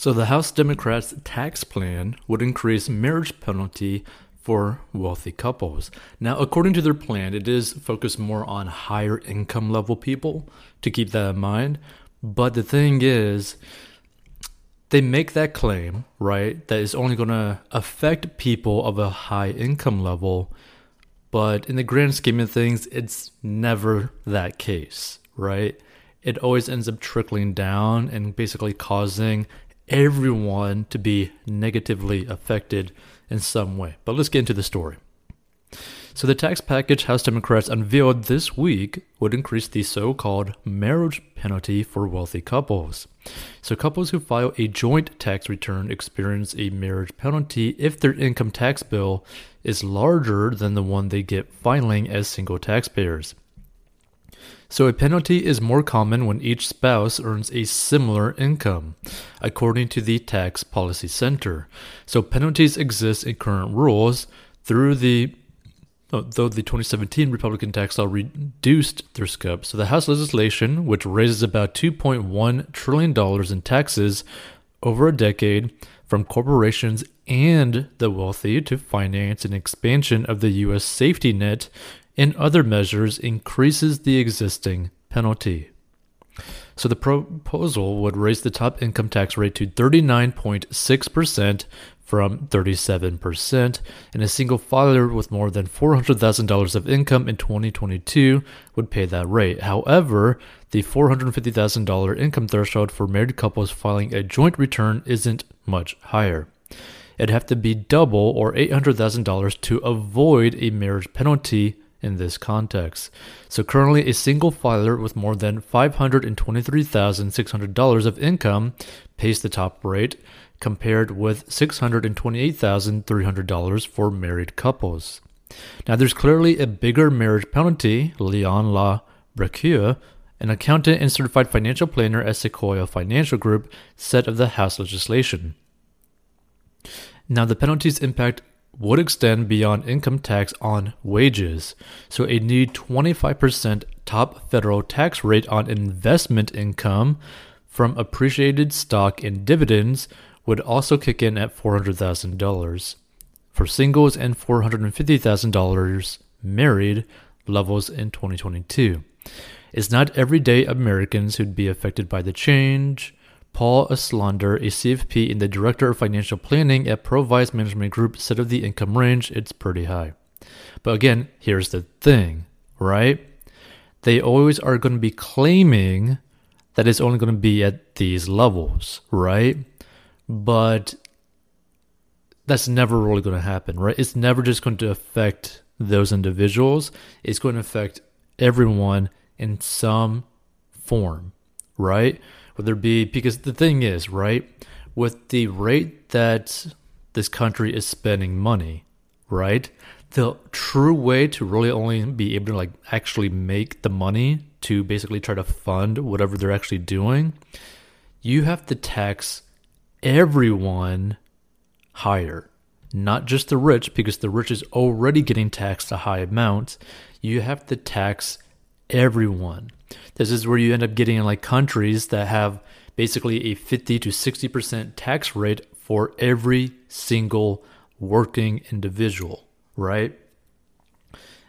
So, the House Democrats' tax plan would increase marriage penalty for wealthy couples. Now, according to their plan, it is focused more on higher income level people to keep that in mind. But the thing is, they make that claim, right, that is only going to affect people of a high income level. But in the grand scheme of things, it's never that case, right? It always ends up trickling down and basically causing everyone to be negatively affected in some way. But let's get into the story. So, the tax package House Democrats unveiled this week would increase the so called marriage penalty for wealthy couples. So, couples who file a joint tax return experience a marriage penalty if their income tax bill is larger than the one they get filing as single taxpayers. So, a penalty is more common when each spouse earns a similar income, according to the Tax Policy Center. So, penalties exist in current rules through the though the 2017 Republican tax law reduced their scope. So, the House legislation, which raises about $2.1 trillion in taxes over a decade from corporations and the wealthy to finance an expansion of the U.S. safety net and other measures increases the existing penalty. So the proposal would raise the top income tax rate to 39.6% from 37%, and a single filer with more than $400,000 of income in 2022 would pay that rate. However, the $450,000 income threshold for married couples filing a joint return isn't much higher. It'd have to be double or $800,000 to avoid a marriage penalty in this context. So currently, a single filer with more than $523,600 of income pays the top rate, compared with $628,300 for married couples. Now, there's clearly a bigger marriage penalty, Leon La Brecue, an accountant and certified financial planner at Sequoia Financial Group, said of the House legislation. Now, the penalties impact would extend beyond income tax on wages. So, a new 25% top federal tax rate on investment income from appreciated stock and dividends would also kick in at $400,000 for singles and $450,000 married levels in 2022. It's not everyday Americans who'd be affected by the change. Paul Auslander, a CFP and the Director of Financial Planning at ProVise Management Group, said of the income range, it's pretty high. But again, here's the thing, right? They always are going to be claiming that it's only going to be at these levels, right? But that's never really going to happen, right? It's never just going to affect those individuals. It's going to affect everyone in some form, right? Whether it be because the thing is, right, with the rate that this country is spending money, right, the true way to really only be able to like actually make the money to basically try to fund whatever they're actually doing, you have to tax everyone higher. Not just the rich, because the rich is already getting taxed a high amount. You have to tax everyone. This is where you end up getting in like countries that have basically a 50 to 60% tax rate for every single working individual, right?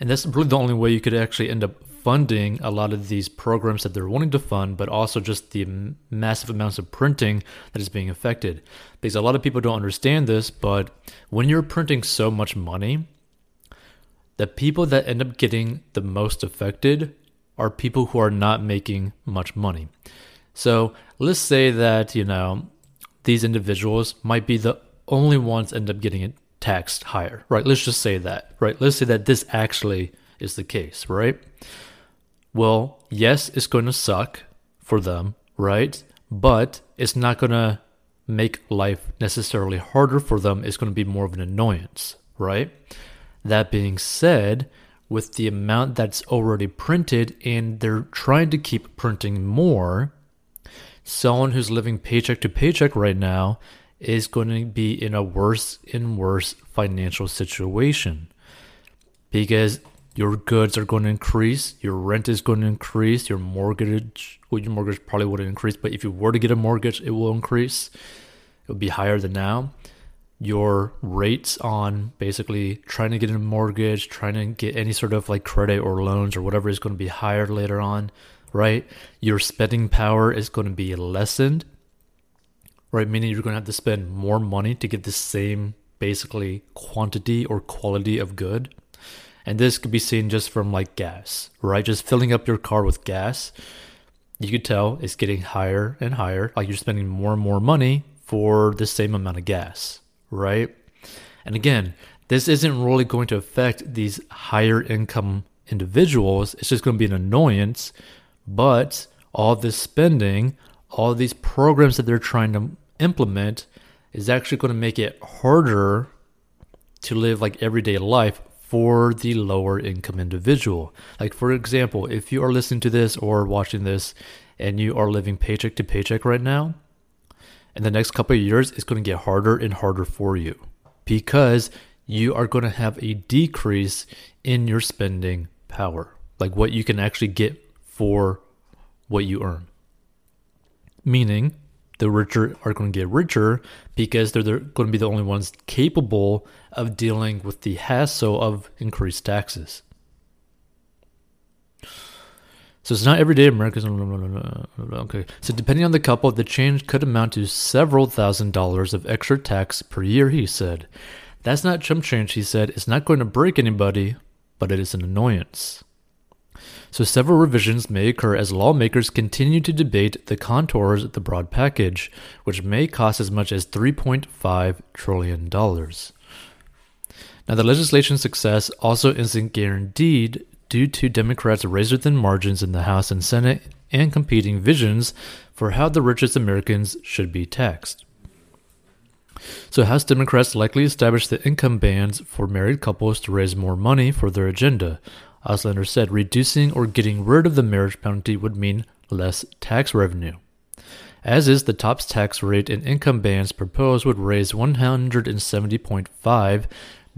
And that's really the only way you could actually end up funding a lot of these programs that they're wanting to fund, but also just the massive amounts of printing that is being affected. Because a lot of people don't understand this, but when you're printing so much money, the people that end up getting the most affected are people who are not making much money. So let's say that, you know, these individuals might be the only ones end up getting it taxed higher, right? Let's just say that, right? Let's say that this actually is the case, right? Well, yes, it's going to suck for them, right? But it's not going to make life necessarily harder for them. It's going to be more of an annoyance, right? That being said, with the amount that's already printed and they're trying to keep printing more, someone who's living paycheck to paycheck right now is going to be in a worse and worse financial situation because your goods are going to increase, your rent is going to increase, your mortgage, well, your mortgage probably wouldn't increase, but if you were to get a mortgage, it will increase. it would be higher than now. Your rates on basically trying to get a mortgage, trying to get any sort of like credit or loans or whatever is going to be higher later on, right? Your spending power is going to be lessened, right? Meaning you're going to have to spend more money to get the same basically quantity or quality of good. And this could be seen just from like gas, right? Just filling up your car with gas. You could tell it's getting higher and higher. Like you're spending more and more money for the same amount of gas, right? And again, this isn't really going to affect these higher income individuals. It's just going to be an annoyance. But all this spending, all these programs that they're trying to implement is actually going to make it harder to live like everyday life for the lower income individual. Like, for example, if you are listening to this or watching this and you are living paycheck to paycheck right now, in the next couple of years, it's going to get harder and harder for you because you are going to have a decrease in your spending power, like what you can actually get for what you earn. Meaning, the richer are going to get richer because they're, they're going to be the only ones capable of dealing with the hassle of increased taxes. So it's not everyday Americans. Okay. So depending on the couple, the change could amount to several thousand dollars of extra tax per year, he said. That's not chump change, he said. It's not going to break anybody, but it is an annoyance so several revisions may occur as lawmakers continue to debate the contours of the broad package, which may cost as much as $3.5 trillion. Now, the legislation's success also isn't guaranteed due to Democrats' razor thin margins in the House and Senate and competing visions for how the richest Americans should be taxed. So, House Democrats likely establish the income bands for married couples to raise more money for their agenda, Auslander said reducing or getting rid of the marriage penalty would mean less tax revenue. As is, the top tax rate and income bands proposed would raise $170.5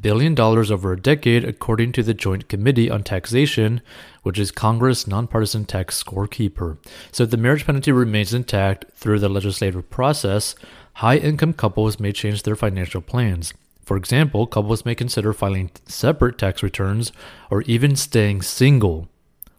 billion dollars over a decade, according to the Joint Committee on Taxation, which is Congress' nonpartisan tax scorekeeper. So if the marriage penalty remains intact through the legislative process, high income couples may change their financial plans. For example, couples may consider filing separate tax returns or even staying single,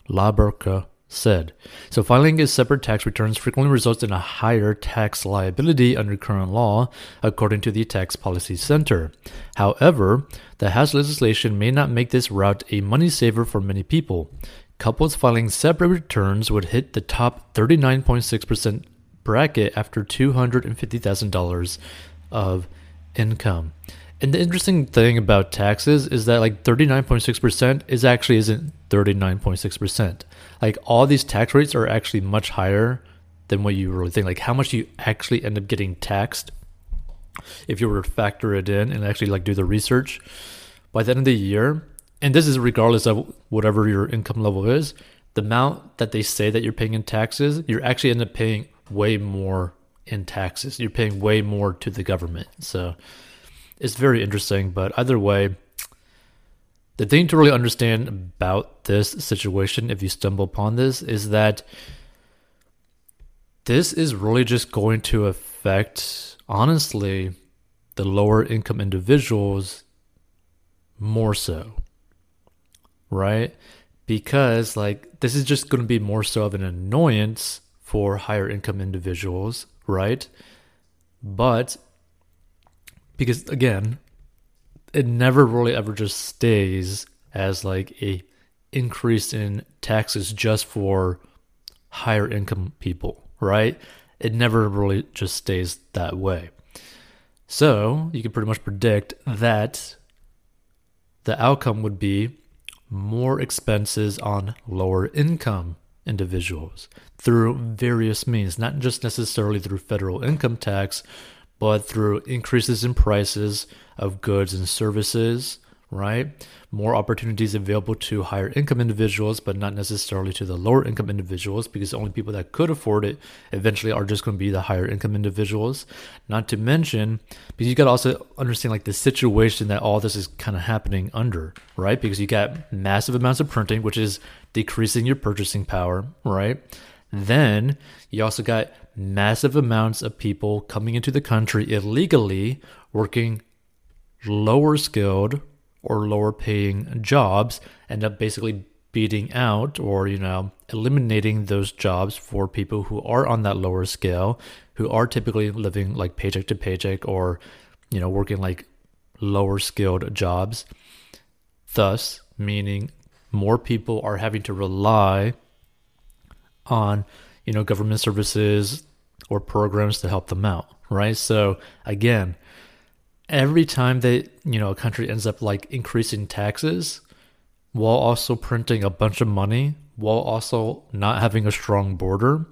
LaBrecque said. So, filing a separate tax returns frequently results in a higher tax liability under current law, according to the Tax Policy Center. However, the House legislation may not make this route a money saver for many people. Couples filing separate returns would hit the top 39.6% bracket after $250,000 of income. And the interesting thing about taxes is that like 39.6% is actually isn't 39.6%. Like all these tax rates are actually much higher than what you really think. Like how much you actually end up getting taxed if you were to factor it in and actually like do the research by the end of the year. And this is regardless of whatever your income level is, the amount that they say that you're paying in taxes, you're actually end up paying way more in taxes. You're paying way more to the government. So it's very interesting. But either way, the thing to really understand about this situation, if you stumble upon this, is that this is really just going to affect, honestly, the lower income individuals more so. Right? Because, like, this is just going to be more so of an annoyance for higher income individuals, right? But because again, it never really ever just stays as like a increase in taxes just for higher income people, right? It never really just stays that way. So you can pretty much predict that the outcome would be more expenses on lower income individuals through various means, not just necessarily through federal income tax, but through increases in prices of goods and services, right? More opportunities available to higher income individuals, but not necessarily to the lower income individuals, because the only people that could afford it eventually are just going to be the higher income individuals. Not to mention, because you got to also understand like the situation that all this is kind of happening under, right? Because you got massive amounts of printing, which is decreasing your purchasing power, right? Then you also got massive amounts of people coming into the country illegally working lower skilled or lower paying jobs end up basically beating out or you know eliminating those jobs for people who are on that lower scale who are typically living like paycheck to paycheck or you know working like lower skilled jobs. Thus meaning more people are having to rely on you know government services or programs to help them out right? So again every time that you know a country ends up like increasing taxes while also printing a bunch of money while also not having a strong border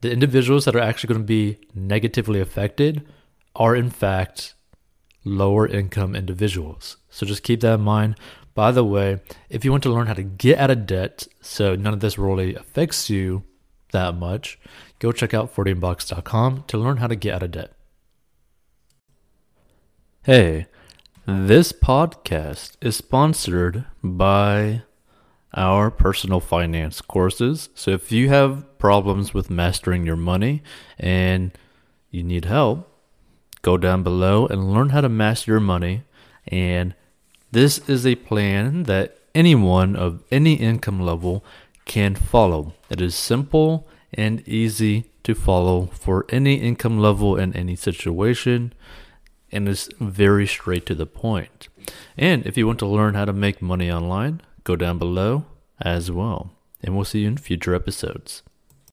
the individuals that are actually going to be negatively affected are in fact lower income individuals. So just keep that in mind. By the way if you want to learn how to get out of debt so none of this really affects you that much go check out 14bucks.com to learn how to get out of debt Hey, this podcast is sponsored by our personal finance courses. So if you have problems with mastering your money and you need help, go down below and learn how to master your money. And this is a plan that anyone of any income level can follow. It is simple and easy to follow for any income level and any situation and is very straight to the point. And if you want to learn how to make money online, go down below as well. And we'll see you in future episodes.